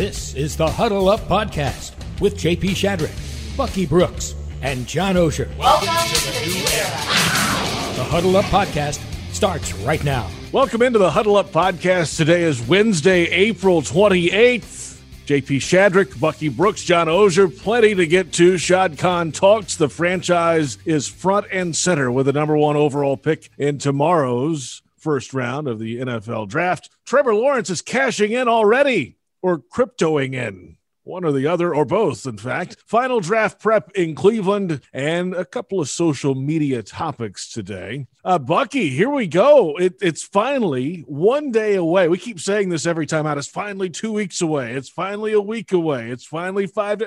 This is the Huddle Up Podcast with JP Shadrick, Bucky Brooks, and John Oehser. Welcome to the new era. The Huddle Up Podcast starts right now. Welcome into the Huddle Up Podcast. Today is Wednesday, April 28th. JP Shadrick, Bucky Brooks, John Oehser, plenty to get to. Shad Khan talks. The franchise is front and center with the number one overall pick in tomorrow's first round of the NFL draft. Trevor Lawrence is cashing in already or cryptoing in. One or the other, or both, in fact. Final draft prep in Cleveland and a couple of social media topics today. Uh, Bucky, here we go. It, it's finally one day away. We keep saying this every time out. It's finally two weeks away. It's finally a week away. It's finally five.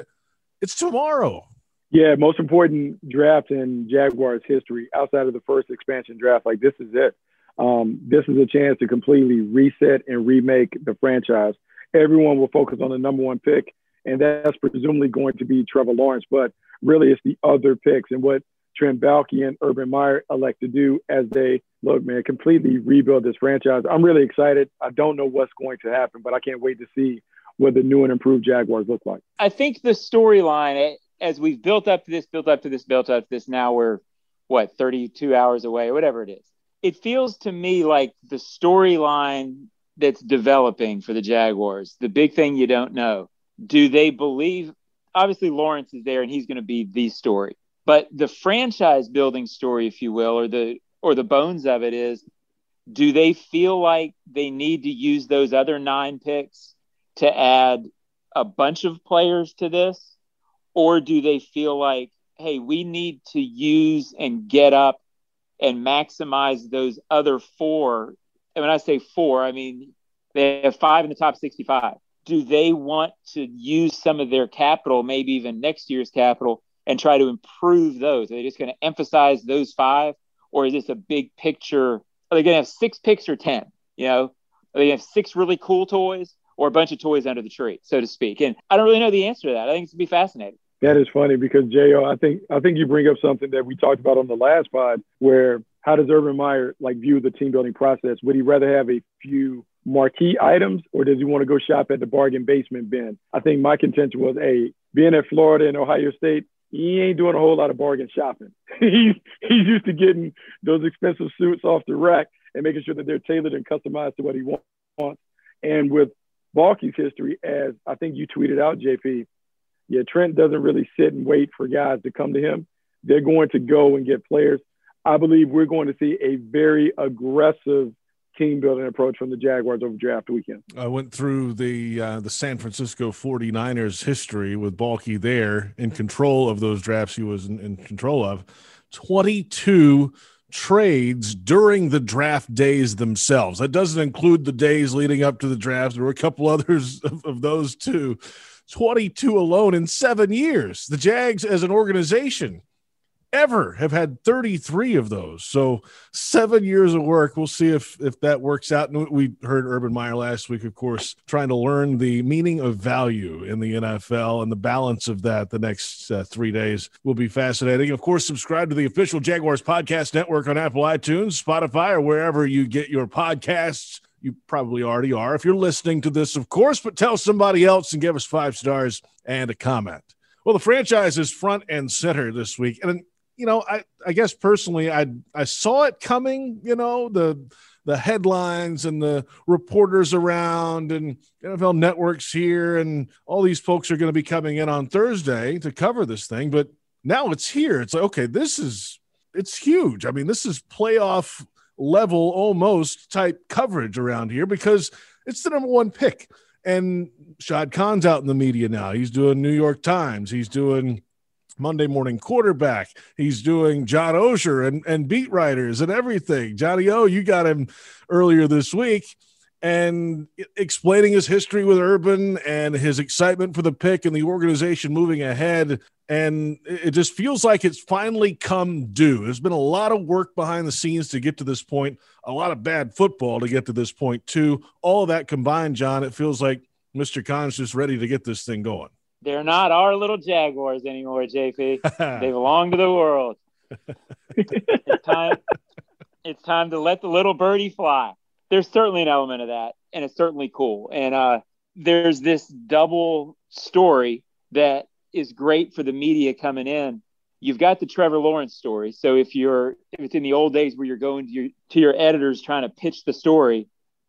It's tomorrow. Yeah, most important draft in Jaguars history outside of the first expansion draft. Like, this is it. Um, this is a chance to completely reset and remake the franchise everyone will focus on the number one pick, and that's presumably going to be Trevor Lawrence. But really, it's the other picks and what Trent Baalke and Urban Meyer elect to do as they look, man, completely rebuild this franchise. I'm really excited. I don't know what's going to happen, but I can't wait to see what the new and improved Jaguars look like. I think the storyline, eh, as we've built up to this, built up to this, built up to this, now we're what 32 hours away, whatever it is. It feels to me like the storyline that's developing for the Jaguars. The big thing you don't know. Do they believe obviously Lawrence is there and he's going to be the story. But the franchise building story if you will or the or the bones of it is do they feel like they need to use those other 9 picks to add a bunch of players to this or do they feel like hey, we need to use and get up and maximize those other four and when I say four, I mean they have five in the top 65. Do they want to use some of their capital, maybe even next year's capital, and try to improve those? Are they just going to emphasize those five, or is this a big picture? Are they going to have six picks or 10? You know, are they going to have six really cool toys or a bunch of toys under the tree, so to speak? And I don't really know the answer to that. I think it's going to be fascinating. That is funny because Jo, I think I think you bring up something that we talked about on the last pod, where how does Urban Meyer like view the team building process? Would he rather have a few marquee items or does he want to go shop at the bargain basement bin? I think my contention was, a being at Florida and Ohio State, he ain't doing a whole lot of bargain shopping. he's he's used to getting those expensive suits off the rack and making sure that they're tailored and customized to what he wants. And with Baalke's history, as I think you tweeted out, JP, yeah, Trent doesn't really sit and wait for guys to come to him. They're going to go and get players. I believe we're going to see a very aggressive team building approach from the Jaguars over draft weekend. I went through the uh, the San Francisco 49ers history with Baalke there in control of those drafts he was in, in control of. 22 trades during the draft days themselves. That doesn't include the days leading up to the draft. There were a couple others of, of those too. 22 alone in seven years. The Jags, as an organization, ever have had 33 of those. So seven years of work. We'll see if if that works out. And we heard Urban Meyer last week, of course, trying to learn the meaning of value in the NFL and the balance of that. The next uh, three days will be fascinating. Of course, subscribe to the official Jaguars podcast network on Apple iTunes, Spotify, or wherever you get your podcasts. You probably already are if you're listening to this, of course, but tell somebody else and give us five stars and a comment. Well, the franchise is front and center this week. And you know, I, I guess personally, I I saw it coming. You know, the the headlines and the reporters around and NFL networks here and all these folks are going to be coming in on Thursday to cover this thing. But now it's here. It's like okay, this is it's huge. I mean, this is playoff level almost type coverage around here because it's the number one pick. And Shad Khan's out in the media now. He's doing New York Times. He's doing Monday morning quarterback. He's doing John Oehser and, and beat writers and everything. Johnny O, you got him earlier this week and explaining his history with Urban and his excitement for the pick and the organization moving ahead. And it just feels like it's finally come due. There's been a lot of work behind the scenes to get to this point, a lot of bad football to get to this point, too. All of that combined, John, it feels like Mr. Khan's just ready to get this thing going. They're not our little Jaguars anymore, JP. they belong to the world. it's time. It's time to let the little birdie fly. There's certainly an element of that, and it's certainly cool. And uh, there's this double story that is great for the media coming in. You've got the Trevor Lawrence story. So if you're if it's in the old days where you're going to your to your editors trying to pitch the story,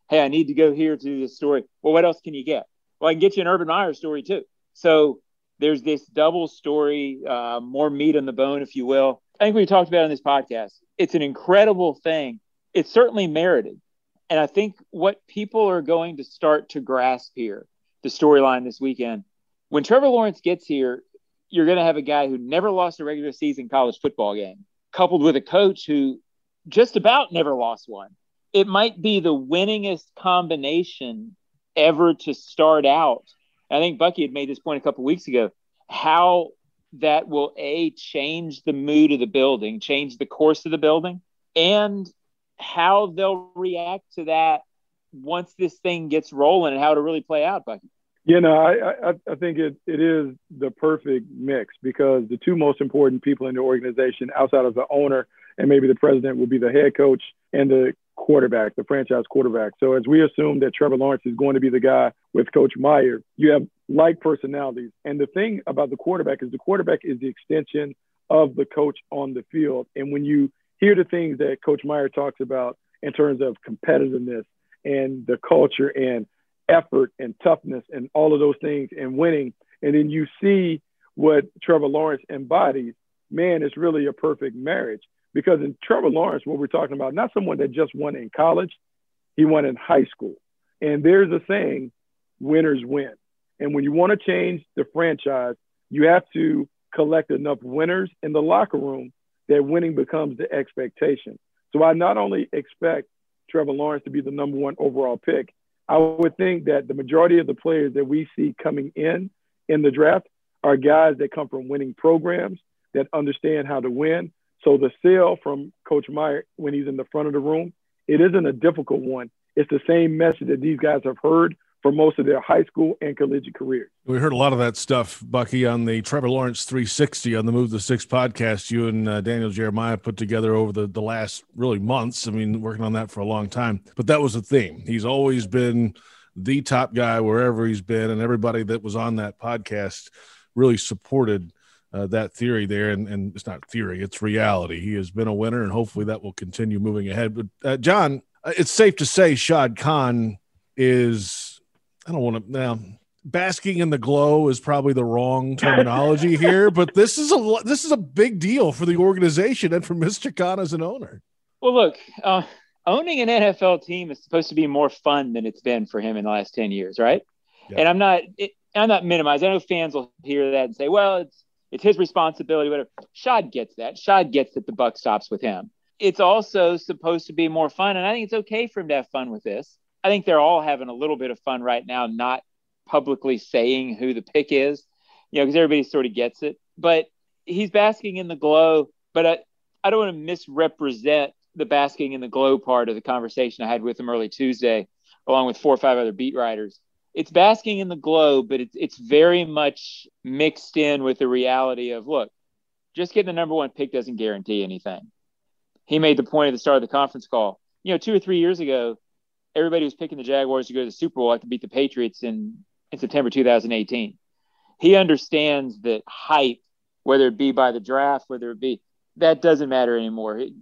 hey, I need to go here to do this story. Well, what else can you get? Well, I can get you an Urban Meyer story too. So there's this double story, uh, more meat on the bone, if you will. I think we talked about on this podcast. It's an incredible thing. It's certainly merited. And I think what people are going to start to grasp here, the storyline this weekend, when Trevor Lawrence gets here, you're going to have a guy who never lost a regular season college football game, coupled with a coach who just about never lost one. It might be the winningest combination ever to start out. I think Bucky had made this point a couple weeks ago. How that will a change the mood of the building, change the course of the building, and how they'll react to that once this thing gets rolling and how it'll really play out, Bucky. You know, I, I, I think it, it is the perfect mix because the two most important people in the organization outside of the owner and maybe the president will be the head coach and the quarterback, the franchise quarterback. So as we assume that Trevor Lawrence is going to be the guy with Coach Meyer, you have like personalities. And the thing about the quarterback is the quarterback is the extension of the coach on the field. And when you hear the things that Coach Meyer talks about in terms of competitiveness and the culture and effort and toughness and all of those things and winning, and then you see what Trevor Lawrence embodies, man, it's really a perfect marriage. Because in Trevor Lawrence, what we're talking about, not someone that just won in college, he won in high school. And there's a saying, winners win. And when you want to change the franchise, you have to collect enough winners in the locker room that winning becomes the expectation. So I not only expect Trevor Lawrence to be the number one overall pick, I would think that the majority of the players that we see coming in in the draft are guys that come from winning programs that understand how to win, so the sale from Coach Meyer when he's in the front of the room, it isn't a difficult one. It's the same message that these guys have heard for most of their high school and collegiate careers. We heard a lot of that stuff, Bucky, on the Trevor Lawrence 360 on the Move the Sticks podcast. You and uh, Daniel Jeremiah put together over the, the last really months. I mean, working on that for a long time. But that was the theme. He's always been the top guy wherever he's been, and everybody that was on that podcast really supported uh, that theory there, and, and it's not theory, it's reality. He has been a winner, and hopefully that will continue moving ahead. But uh, John, uh, it's safe to say Shad Khan is, I don't want to now. Basking in the glow is probably the wrong terminology here, but this is a this is a big deal for the organization and for Mr. Khan as an owner. Well, look, uh, owning an NFL team is supposed to be more fun than it's been for him in the last ten years, right? Yeah. And I'm not it, I'm not minimizing. I know fans will hear that and say, "Well, it's it's his responsibility, whatever. Shad gets that. Shad gets that the buck stops with him. It's also supposed to be more fun. And I think it's okay for him to have fun with this. I think they're all having a little bit of fun right now, not publicly saying who the pick is, you know, because everybody sort of gets it. But he's basking in the glow. But I, I don't want to misrepresent the basking in the glow part of the conversation I had with him early Tuesday, along with four or five other beat writers it's basking in the glow, but it's it's very much mixed in with the reality of look, just getting the number one pick doesn't guarantee anything. He made the point at the start of the conference call. You know, two or three years ago, everybody was picking the Jaguars to go to the Super Bowl after beat the Patriots in, in September 2018. He understands that hype, whether it be by the draft, whether it be that doesn't matter anymore. He,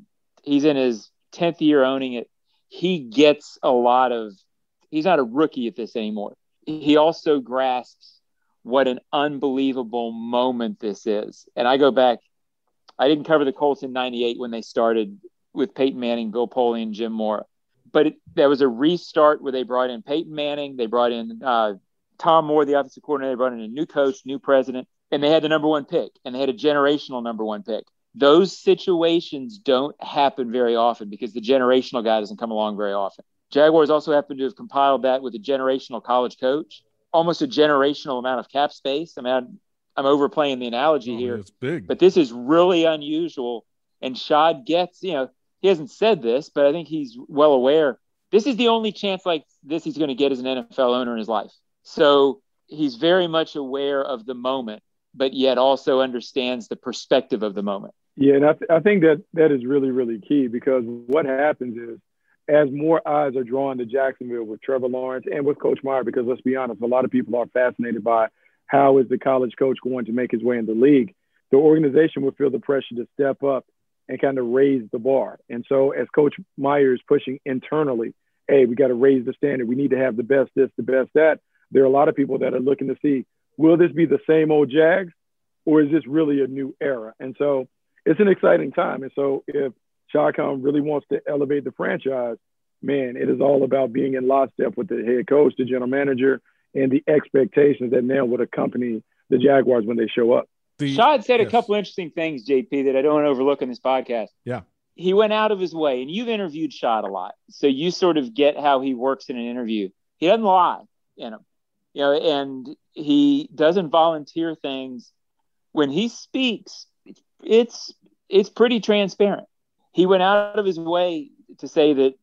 he's in his 10th year owning it. He gets a lot of he's not a rookie at this anymore he also grasps what an unbelievable moment this is. And I go back, I didn't cover the Colts in 98 when they started with Peyton Manning, Bill Polian, and Jim Mora. But it, there was a restart where they brought in Peyton Manning, they brought in uh, Tom Moore, the offensive coordinator, they brought in a new coach, new president, and they had the number one pick, and they had a generational number one pick. Those situations don't happen very often because the generational guy doesn't come along very often. Jaguars also happen to have compiled that with a generational college coach, almost a generational amount of cap space. I mean, I'm, I'm overplaying the analogy oh, here. It's big. But this is really unusual. And Shad gets, you know, he hasn't said this, but I think he's well aware. This is the only chance like this he's going to get as an NFL owner in his life. So he's very much aware of the moment, but yet also understands the perspective of the moment. Yeah, and I, th- I think that that is really, really key because what happens is as more eyes are drawn to Jacksonville with Trevor Lawrence and with Coach Meyer, because let's be honest, a lot of people are fascinated by how is the college coach going to make his way in the league. The organization will feel the pressure to step up and kind of raise the bar. And so, as Coach Meyer is pushing internally, hey, we got to raise the standard. We need to have the best this, the best that. There are a lot of people that are looking to see will this be the same old Jags or is this really a new era? And so, it's an exciting time. And so, if Shad Khan really wants to elevate the franchise, man, it is all about being in lockstep with the head coach, the general manager, and the expectations that now would accompany the Jaguars when they show up. The, Shad said yes. a couple interesting things, JP, that I don't want to overlook in this podcast. Yeah. He went out of his way, and you've interviewed Shad a lot, so you sort of get how he works in an interview. He doesn't lie in them, you know, and he doesn't volunteer things. When he speaks, it's it's pretty transparent. He went out of his way to say that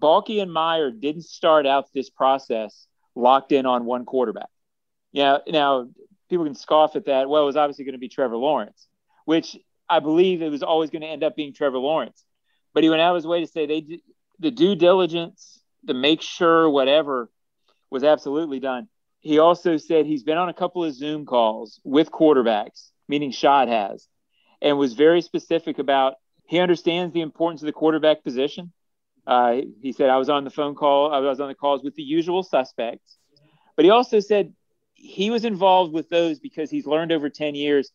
Baalke and Meyer didn't start out this process locked in on one quarterback. Yeah, now people can scoff at that. Well, it was obviously going to be Trevor Lawrence, which I believe it was always going to end up being Trevor Lawrence. But he went out of his way to say they the due diligence, the make sure whatever was absolutely done. He also said he's been on a couple of Zoom calls with quarterbacks, meaning Shad has, and was very specific about he understands the importance of the quarterback position. Uh, he said, I was on the phone call, I was on the calls with the usual suspects. But he also said he was involved with those because he's learned over 10 years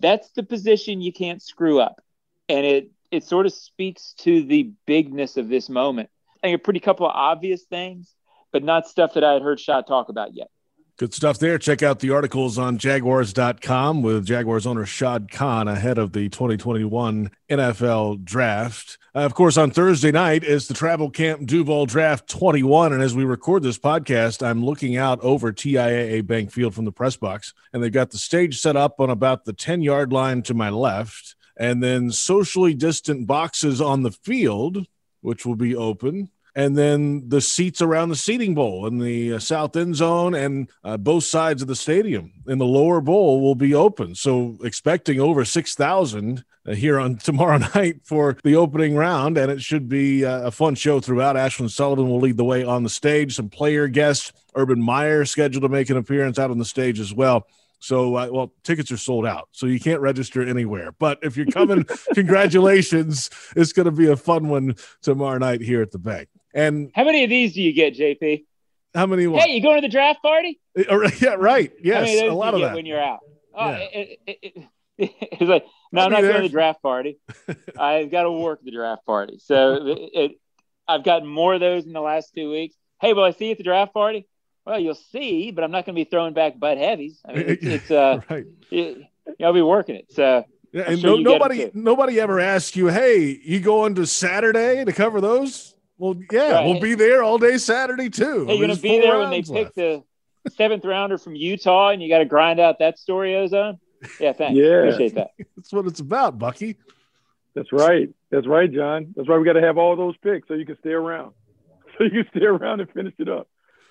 that's the position you can't screw up. And it, it sort of speaks to the bigness of this moment. I think a pretty couple of obvious things, but not stuff that I had heard Shad talk about yet. Good stuff there. Check out the articles on Jaguars.com with Jaguars owner Shad Khan ahead of the 2021 NFL draft. Uh, of course, on Thursday night is the Travel Camp Duval Draft 21. And as we record this podcast, I'm looking out over TIAA Bank Field from the press box, and they've got the stage set up on about the 10 yard line to my left, and then socially distant boxes on the field, which will be open and then the seats around the seating bowl in the uh, south end zone and uh, both sides of the stadium in the lower bowl will be open. So expecting over 6,000 uh, here on tomorrow night for the opening round, and it should be uh, a fun show throughout. Ashlyn Sullivan will lead the way on the stage. Some player guests, Urban Meyer scheduled to make an appearance out on the stage as well. So, uh, well, tickets are sold out, so you can't register anywhere. But if you're coming, congratulations! It's going to be a fun one tomorrow night here at the bank. And how many of these do you get, JP? How many? What? Hey, you going to the draft party? Uh, yeah, right. Yes, a lot of that when you're out. Oh, yeah. it, it, it, it's like no, I'll I'm not there. going to the draft party. I've got to work the draft party. So I've gotten more of those in the last two weeks. Hey, will I see you at the draft party? Well, you'll see, but I'm not going to be throwing back butt heavies. I mean, it's, it's uh, right. I'll be working it. So. Yeah, and sure no, nobody, nobody ever asks you, "Hey, you going to Saturday to cover those?" Well, yeah, right. we'll be there all day Saturday too. Hey, you're going to be there when they pick the seventh rounder from Utah, and you got to grind out that story, Ozone. Yeah, thanks. Yeah, appreciate that. That's what it's about, Bucky. That's right. That's right, John. That's why we got to have all those picks so you can stay around, so you can stay around and finish it up.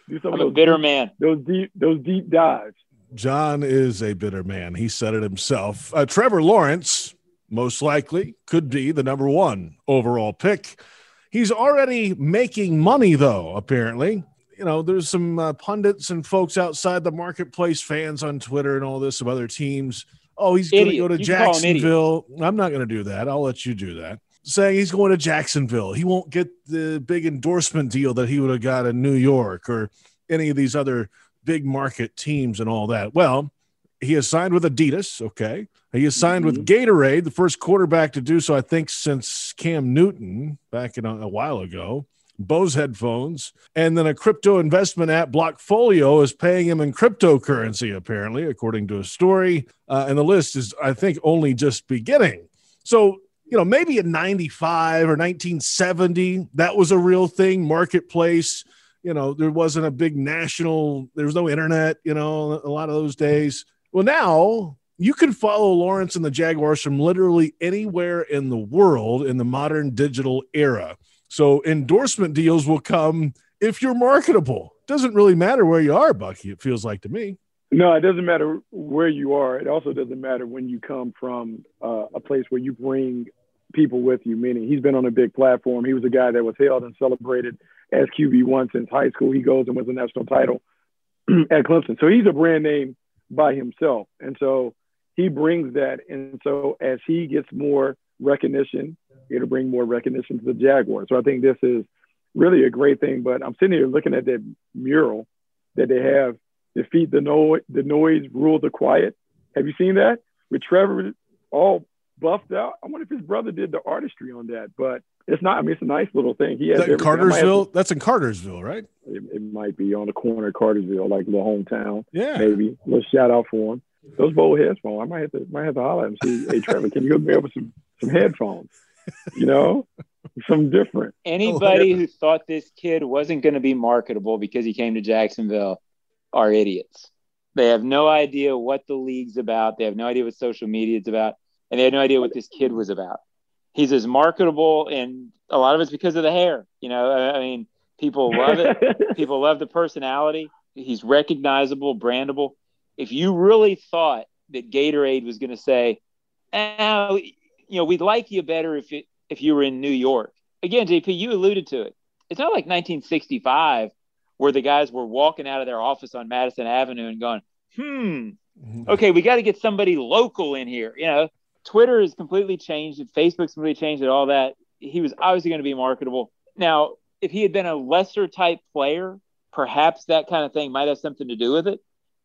Do some I'm of those a bitter deep, man. Those deep, those deep dives. John is a bitter man. He said it himself. Uh, Trevor Lawrence, most likely, could be the number one overall pick. He's already making money, though, apparently. You know, there's some uh, pundits and folks outside the marketplace, fans on Twitter and all this of other teams. Oh, he's going to go to you Jacksonville. I'm not going to do that. I'll let you do that saying he's going to Jacksonville. He won't get the big endorsement deal that he would have got in New York or any of these other big market teams and all that. Well, he has signed with Adidas. Okay. He has signed mm-hmm. with Gatorade, the first quarterback to do so, I think, since Cam Newton back in a, a while ago. Bose headphones, and then a crypto investment app, Blockfolio, is paying him in cryptocurrency, apparently, according to a story. Uh, and the list is, I think, only just beginning. So you know, maybe in 95 or 1970, that was a real thing, marketplace. You know, there wasn't a big national, there was no internet, you know, a lot of those days. Well, now you can follow Lawrence and the Jaguars from literally anywhere in the world in the modern digital era. So endorsement deals will come if you're marketable. Doesn't really matter where you are, Bucky, it feels like to me. No, it doesn't matter where you are. It also doesn't matter when you come from uh, a place where you bring people with you, meaning he's been on a big platform. He was a guy that was hailed and celebrated as QB1 since high school. He goes and wins a national title at Clemson. So he's a brand name by himself. And so he brings that. And so as he gets more recognition, it'll bring more recognition to the Jaguars. So I think this is really a great thing. But I'm sitting here looking at that mural that they have defeat the noise, the noise, rule the quiet. Have you seen that with Trevor all buffed out? I wonder if his brother did the artistry on that, but it's not. I mean, it's a nice little thing. He has that Cartersville. To, That's in Cartersville, right? It, it, might be on the corner of Cartersville, like the hometown. Yeah, maybe. Let's shout out for him. Those Bose headphones. I might have to might have to holler at him. See, hey Trevor, can you hook me up with some some headphones? You know, some different. Anybody who thought this kid wasn't going to be marketable because he came to Jacksonville are idiots. They have no idea what the league's about. They have no idea what social media is about, and they had no idea what this kid was about. He's as marketable, and a lot of it's because of the hair. You know, I mean, people love it. people love the personality. He's recognizable, brandable. If you really thought that Gatorade was going to say, oh, you know, we'd like you better if it, if you were in New York. Again, JP, you alluded to it. It's not like 1965 where the guys were walking out of their office on Madison Avenue and going, hmm, mm-hmm. okay, we got to get somebody local in here. You know, Twitter has completely changed it, Facebook's completely changed it, all that. He was obviously going to be marketable. Now, if he had been a lesser type player, perhaps that kind of thing might have something to do with it.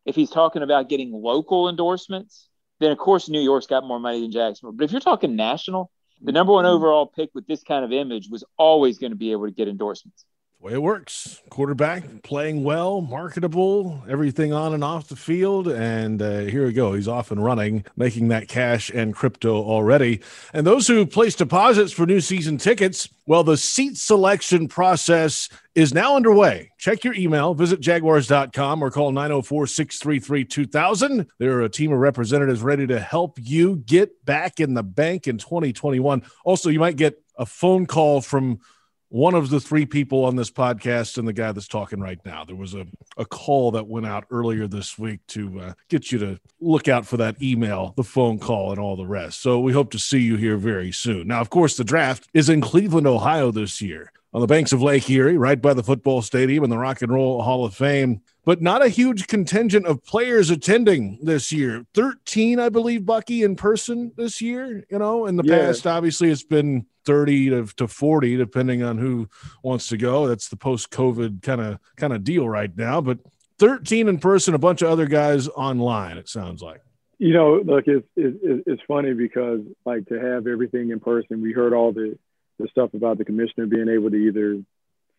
If he's talking about getting local endorsements, then of course New York's got more money than Jacksonville. But if you're talking national, the number one mm-hmm. overall pick with this kind of image was always going to be able to get endorsements way it works. Quarterback playing well, marketable, everything on and off the field. And uh, here we go. He's off and running, making that cash and crypto already. And those who place deposits for new season tickets, well, the seat selection process is now underway. Check your email, visit jaguars.com or call 904 633 2000. There are a team of representatives ready to help you get back in the bank in 2021. Also, you might get a phone call from one of the three people on this podcast and the guy that's talking right now. There was a, a call that went out earlier this week to uh, get you to look out for that email, the phone call, and all the rest. So we hope to see you here very soon. Now, of course, the draft is in Cleveland, Ohio this year on the banks of Lake Erie, right by the football stadium and the Rock and Roll Hall of Fame but not a huge contingent of players attending this year. 13, I believe, Bucky in person this year. You know, in the yeah. past, obviously, it's been 30 to, to 40, depending on who wants to go. That's the post COVID kind of kind of deal right now. But 13 in person, a bunch of other guys online, it sounds like. You know, look, it's, it's, it's funny because, like, to have everything in person, we heard all the, the stuff about the commissioner being able to either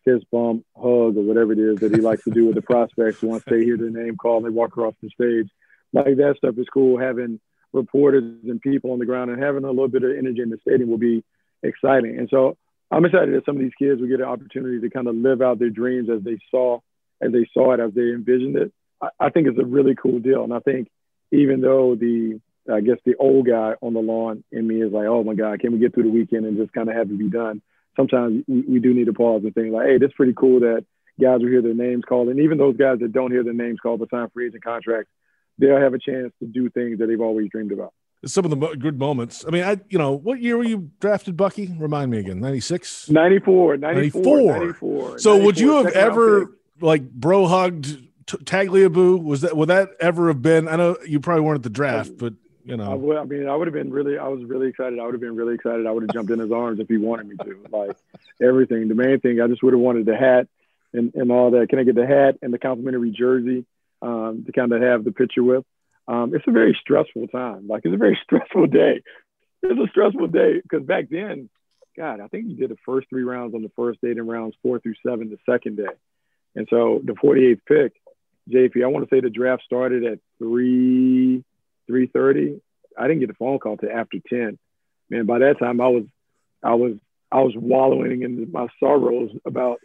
fist bump, hug, or whatever it is that he likes to do with the prospects once they hear their name called and they walk across the stage. Like that stuff is cool. Having reporters and people on the ground and having a little bit of energy in the stadium will be exciting. And so I'm excited that some of these kids will get an opportunity to kind of live out their dreams as they saw, as they saw it, as they envisioned it. I, I think it's a really cool deal. And I think even though the I guess the old guy on the lawn in me is like, oh my God, can we get through the weekend and just kind of have it be done? sometimes we, we do need to pause and think like, hey, that's pretty cool that guys will hear their names called, and even those guys that don't hear their names called but sign free agent contracts, they'll have a chance to do things that they've always dreamed about. Some of the good moments. I mean, I you know, what year were you drafted, Bucky? Remind me again. 96? 94, 94. 94. 94 so 94, would you have ever like bro hugged T- Tagliabue? Was that would that ever have been? I know you probably weren't at the draft, but you know. I, would, I mean, I would have been really, I was really excited. I would have been really excited. I would have jumped in his arms if he wanted me to. Like everything. The main thing, I just would have wanted the hat and, and all that. Can I get the hat and the complimentary jersey um, to kind of have the picture with? Um, it's a very stressful time. Like it's a very stressful day. It's a stressful day because back then, God, I think you did the first three rounds on the first day, and rounds four through seven the second day. And so the 48th pick, JP, I want to say the draft started at three three thirty. I didn't get a phone call till after ten. Man, by that time I was I was I was wallowing in my sorrows about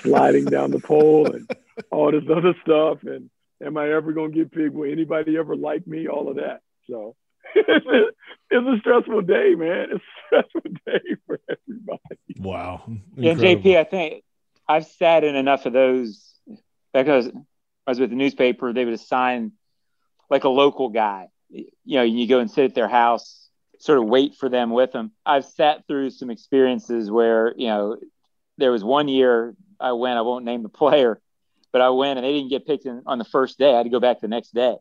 sliding down the pole and all this other stuff. And am I ever gonna get picked? Will anybody ever like me? All of that. So it's a stressful day, man. It's a stressful day for everybody. Wow. Yeah, JP, I think I've sat in enough of those because I was with the newspaper. They would assign like a local guy you know, you go and sit at their house sort of wait for them with them. I've sat through some experiences where, you know, there was one year I went, I won't name the player, but I went and they didn't get picked in, on the first day. I had to go back the next day.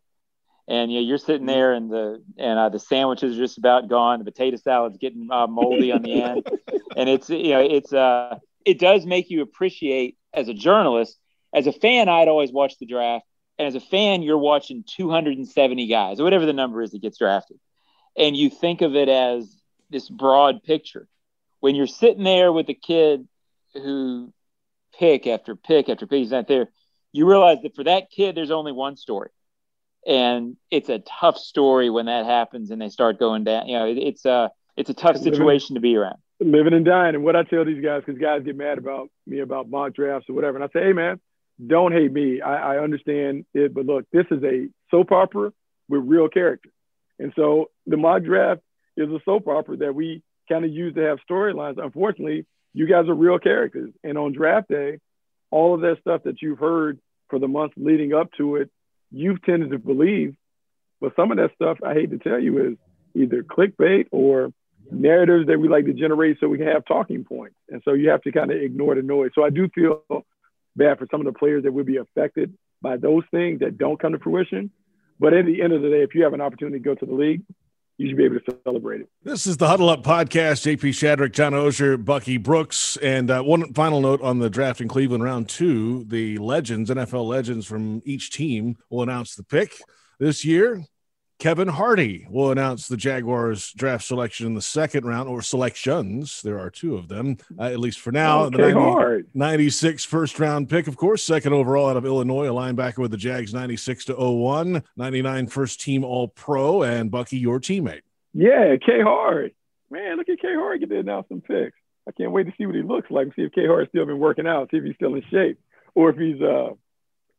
And you know, you're sitting there and the and uh, the sandwiches are just about gone. The potato salad's getting uh, moldy on the end, and it's you know it's uh it does make you appreciate as a journalist. As a fan, I'd always watch the draft, and as a fan, you're watching 270 guys or whatever the number is that gets drafted, and you think of it as this broad picture. When you're sitting there with a kid who pick after pick after pick, he's not there you realize that for that kid, there's only one story. And it's a tough story when that happens and they start going down. You know, it, it's a it's a tough situation to be around. Living and dying. And what I tell these guys, because guys get mad about me about mock drafts or whatever, and I say, hey man, don't hate me. I, I understand it, but look, this is a soap opera with real characters. And so the mock draft is a soap opera that we kind of use to have storylines. Unfortunately, you guys are real characters. And on draft day, all of that stuff that you've heard for the months leading up to it, you've tended to believe. But some of that stuff, I hate to tell you, is either clickbait or narratives that we like to generate so we can have talking points. And so you have to kind of ignore the noise. So I do feel bad for some of the players that would be affected by those things that don't come to fruition. But at the end of the day, if you have an opportunity to go to the league, you should be able to celebrate it. This is the Huddle Up podcast. JP Shadrick, John Oehser, Bucky Brooks. And uh, one final note on the draft in Cleveland round two the legends, NFL legends from each team will announce the pick this year. Kevin Hardy will announce the Jaguars draft selection in the second round or selections. There are two of them, uh, at least for now. Okay, the 90, 96 first round pick, of course, second overall out of Illinois, a linebacker with the Jags 96 to 01, 99 first team all pro, and Bucky, your teammate. Yeah, K Hard. Man, look at K Hard get to announce some picks. I can't wait to see what he looks like, and see if K Hard's still been working out, see if he's still in shape, or if he's uh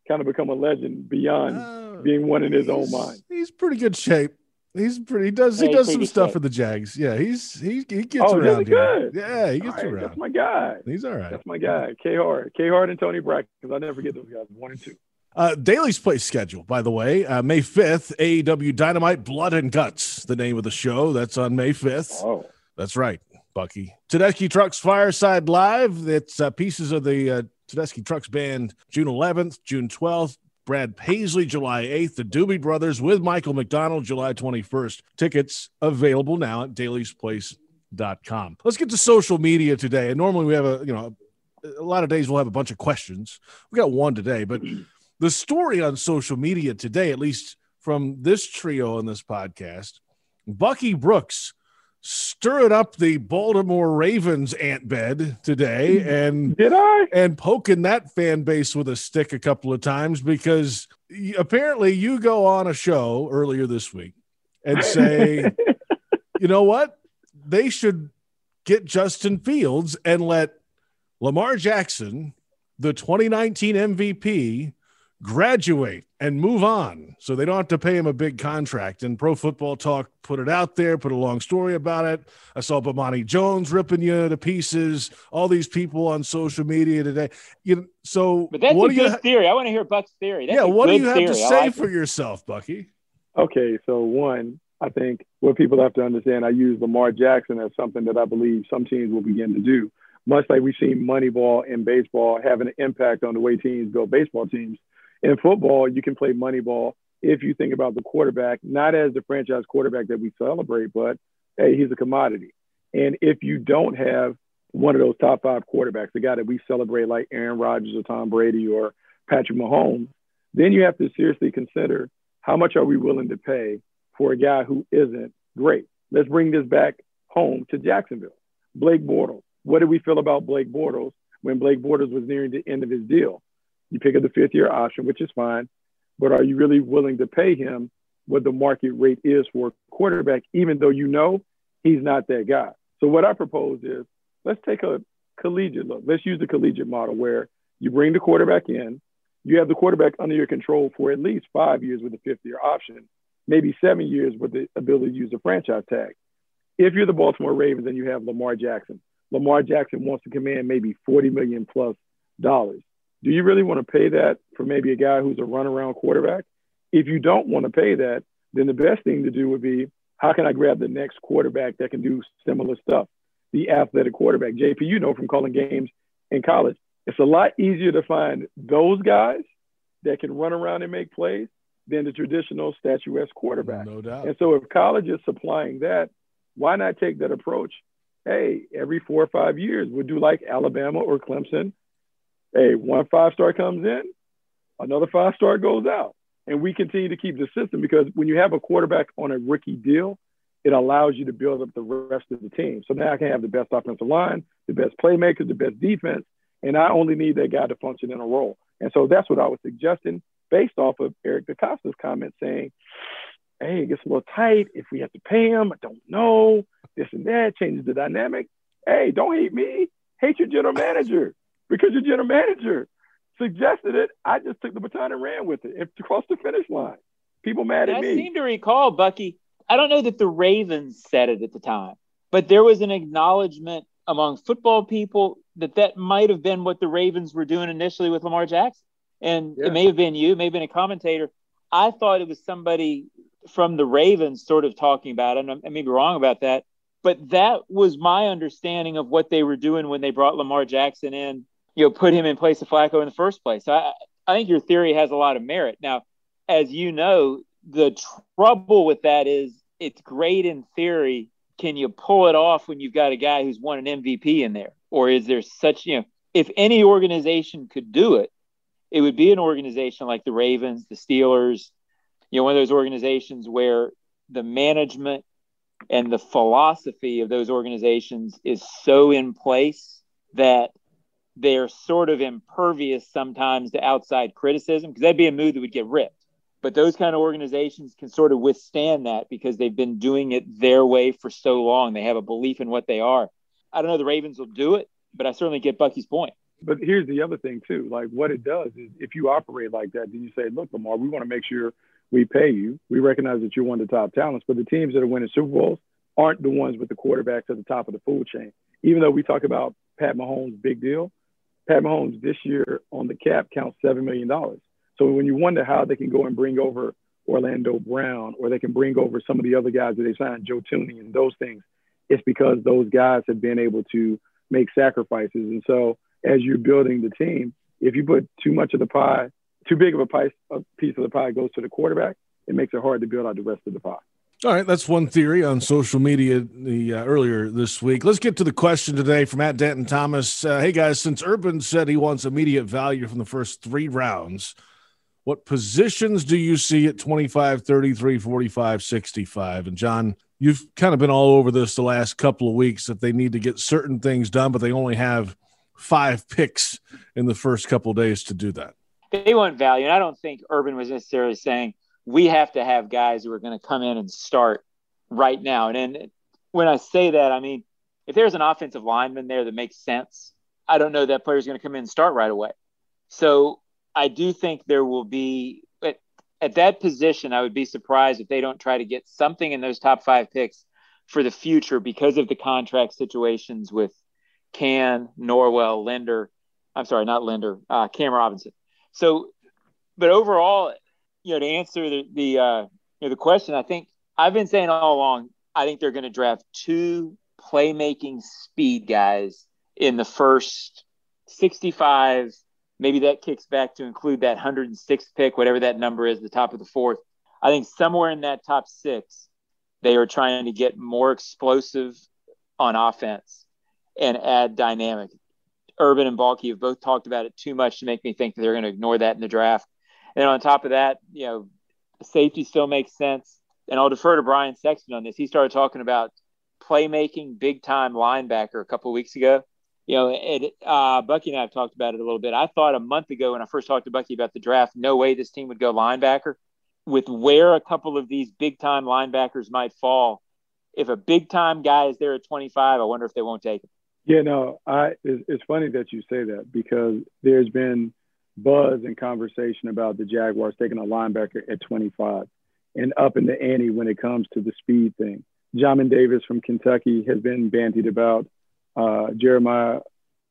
kind of become a legend beyond uh, being one in his own mind. He's pretty good shape. He's pretty. He does. He does some stuff for the Jags. Yeah, he's he he gets oh, around. Good. Yeah, he gets right, around. That's my guy. He's all right. That's my guy. K Hard, K Hard, and Tony Brack. Because I never forget those guys. One and two. Uh, Daily's Place schedule, by the way, uh, May 5th, AEW Dynamite Blood and Guts, the name of the show. That's on May 5th. Oh. That's right, Bucky. Tedeschi Trucks Fireside Live. It's uh, pieces of the uh, Tedeschi Trucks Band June 11th, June 12th, Brad Paisley, July 8th. The Doobie Brothers with Michael McDonald, July 21st. Tickets available now at dailysplace.com. Let's get to social media today. And normally we have a, you know, a lot of days we'll have a bunch of questions. We got one today, but the story on social media today, at least from this trio on this podcast, Bucky Brooks stirring up the Baltimore Ravens ant bed today and did I and poking that fan base with a stick a couple of times because apparently you go on a show earlier this week and say, you know what? They should get Justin Fields and let Lamar Jackson, the 2019 MVP, graduate and move on so they don't have to pay him a big contract. And Pro Football Talk put it out there, put a long story about it. I saw Bomani Jones ripping you to pieces, all these people on social media today. You know, so But that's what a do good you, theory. I want to hear Buck's theory. That's yeah, what do you have theory. to say like for it. yourself, Bucky? Okay, so one, I think what people have to understand, I use Lamar Jackson as something that I believe some teams will begin to do. Much like we've seen Moneyball in baseball having an impact on the way teams build baseball teams. In football, you can play Moneyball if you think about the quarterback, not as the franchise quarterback that we celebrate, but hey, he's a commodity. And if you don't have one of those top five quarterbacks, the guy that we celebrate like Aaron Rodgers or Tom Brady or Patrick Mahomes, then you have to seriously consider how much are we willing to pay for a guy who isn't great. Let's bring this back home to Jacksonville. Blake Bortles. What did we feel about Blake Bortles when Blake Bortles was nearing the end of his deal? You pick up the fifth year option, which is fine, but are you really willing to pay him what the market rate is for a quarterback, even though you know he's not that guy? So what I propose is let's take a collegiate look. Let's use the collegiate model where you bring the quarterback in, you have the quarterback under your control for at least five years with a fifth year option, maybe seven years with the ability to use the franchise tag. If you're the Baltimore Ravens and you have Lamar Jackson, Lamar Jackson wants to command maybe 40 million plus dollars. Do you really want to pay that for maybe a guy who's a runaround quarterback? If you don't want to pay that, then the best thing to do would be How can I grab the next quarterback that can do similar stuff? The athletic quarterback. JP, you know from calling games in college, it's a lot easier to find those guys that can run around and make plays than the traditional statuesque quarterback. No doubt. And so if college is supplying that, why not take that approach? Hey, every four or five years, we'll do like Alabama or Clemson. Hey, one five star comes in, another five star goes out. And we continue to keep the system because when you have a quarterback on a rookie deal, it allows you to build up the rest of the team. So now I can have the best offensive line, the best playmakers, the best defense, and I only need that guy to function in a role. And so that's what I was suggesting based off of Eric DeCosta's comment saying, hey, it gets a little tight. If we have to pay him, I don't know. This and that changes the dynamic. Hey, don't hate me. Hate your general manager because your general manager suggested it. I just took the baton and ran with it and crossed the finish line. People mad at I me. I seem to recall, Bucky. I don't know that the Ravens said it at the time, but there was an acknowledgement among football people that that might have been what the Ravens were doing initially with Lamar Jackson. And yeah. it may have been you, may have been a commentator. I thought it was somebody from the Ravens sort of talking about it. And I may be wrong about that, but that was my understanding of what they were doing when they brought Lamar Jackson in, you know, put him in place of Flacco in the first place. I, I think your theory has a lot of merit. Now, as you know, the trouble with that is it's great in theory. Can you pull it off when you've got a guy who's won an MVP in there? Or is there such, you know, if any organization could do it, it would be an organization like the Ravens, the Steelers, you know, one of those organizations where the management and the philosophy of those organizations is so in place that they're sort of impervious sometimes to outside criticism because that'd be a move that would get ripped. But those kind of organizations can sort of withstand that because they've been doing it their way for so long. They have a belief in what they are. I don't know the Ravens will do it, but I certainly get Bucky's point. But here's the other thing too. Like what it does is if you operate like that, then you say, look, Lamar, we want to make sure we pay you. We recognize that you're one of the top talents, but the teams that are winning Super Bowls aren't the ones with the quarterbacks at the top of the food chain. Even though we talk about Pat Mahomes' big deal, Pat Mahomes this year on the cap counts $7 million. So when you wonder how they can go and bring over Orlando Brown or they can bring over some of the other guys that they signed, Joe Thuney and those things, it's because those guys have been able to make sacrifices. And so as you're building the team, if you put too much of the pie, too big of a piece of the pie goes to the quarterback, it makes it hard to build out the rest of the pie. All right, that's one theory on social media the uh, earlier this week. Let's get to the question today from Matt Denton Thomas. Uh, hey guys, since Urban said he wants immediate value from the first three rounds, what positions do you see at 25, 33, 45, 65? And John, you've kind of been all over this the last couple of weeks that they need to get certain things done, but they only have five picks in the first couple days to do that. They want value. And I don't think Urban was necessarily saying we have to have guys who are going to come in and start right now. And, and when I say that, I mean, if there's an offensive lineman there that makes sense, I don't know that player's going to come in and start right away. So I do think there will be at, at that position. I would be surprised if they don't try to get something in those top five picks for the future because of the contract situations with Cann, Norwell, Linder. I'm sorry, not Linder, uh, Cam Robinson. So, but overall, you know, to answer the the uh, you know the question, I think I've been saying all along. I think they're going to draft two playmaking speed guys in the first 65 Maybe that kicks back to include that 106th pick, whatever that number is, the top of the fourth. I think somewhere in that top six, they are trying to get more explosive on offense and add dynamic. Urban and Baalke have both talked about it too much to make me think that they're going to ignore that in the draft. And on top of that, you know, safety still makes sense. And I'll defer to Brian Sexton on this. He started talking about playmaking big time linebacker a couple weeks ago you know, it, uh, Bucky and I have talked about it a little bit. I thought a month ago when I first talked to Bucky about the draft, no way this team would go linebacker. With where a couple of these big time linebackers might fall, if a big time guy is there at 25, I wonder if they won't take him. Yeah, no, I. It's, it's funny that you say that because there's been buzz and conversation about the Jaguars taking a linebacker at 25 and up in the ante when it comes to the speed thing. Jamin Davis from Kentucky has been bandied about uh, Jeremiah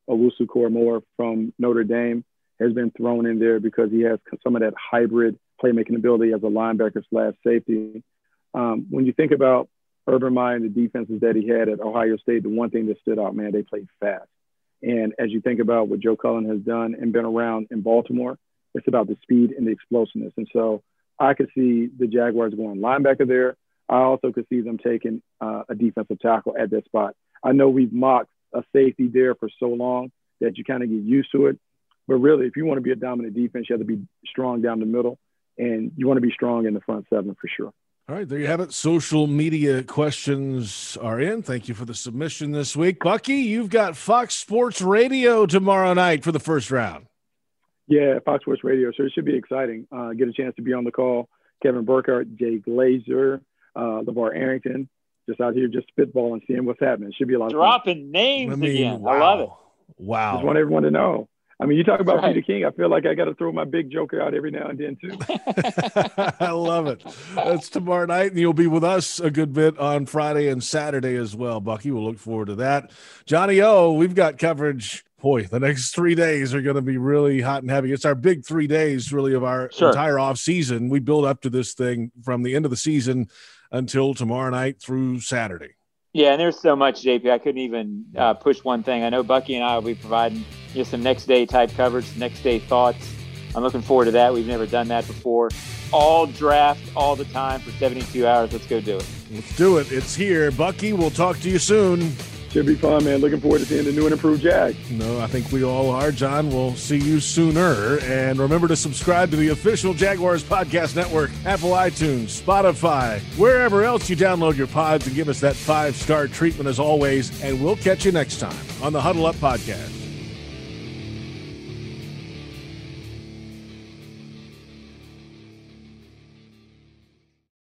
Owusu-Koramoah from Notre Dame has been thrown in there because he has some of that hybrid playmaking ability as a linebacker slash safety. Um, when you think about Urban Meyer and the defenses that he had at Ohio State, the one thing that stood out, man, they played fast. And as you think about what Joe Cullen has done and been around in Baltimore, it's about the speed and the explosiveness. And so I could see the Jaguars going linebacker there. I also could see them taking uh, a defensive tackle at that spot. I know we've mocked a safety there for so long that you kind of get used to it. But really, if you want to be a dominant defense, you have to be strong down the middle, and you want to be strong in the front seven for sure. All right, there you have it. Social media questions are in. Thank you for the submission this week. Bucky, you've got Fox Sports Radio tomorrow night for the first round. Yeah, Fox Sports Radio. So it should be exciting. Uh, get a chance to be on the call. Kevin Burkhardt, Jay Glazer, uh, LaVar Arrington, just out here just spitballing, seeing what's happening. It should be a lot Dropping of fun. names I mean, again. Wow. I love it. Wow. Just want everyone to know. I mean, you talk about right. Peter King. I feel like I got to throw my big joker out every now and then too. I love it. That's tomorrow night, and you'll be with us a good bit on Friday and Saturday as well, Bucky. We'll look forward to that. Johnny O, we've got coverage. Boy, the next three days are going to be really hot and heavy. It's our big three days, really, of our sure. entire off season. We build up to this thing from the end of the season until tomorrow night through Saturday. Yeah, and there's so much, JP. I couldn't even uh, push one thing. I know Bucky and I will be providing you know, some next day type coverage, next day thoughts. I'm looking forward to that. We've never done that before. All draft all the time for 72 hours. Let's go do it. Let's do it. It's here. Bucky, we'll talk to you soon. Should be fun, man. Looking forward to seeing the new and improved Jag. No, I think we all are, John. We'll see you sooner. And remember to subscribe to the official Jaguars Podcast Network, Apple iTunes, Spotify, wherever else you download your pods, and give us that five star treatment as always. And we'll catch you next time on the Huddle Up Podcast.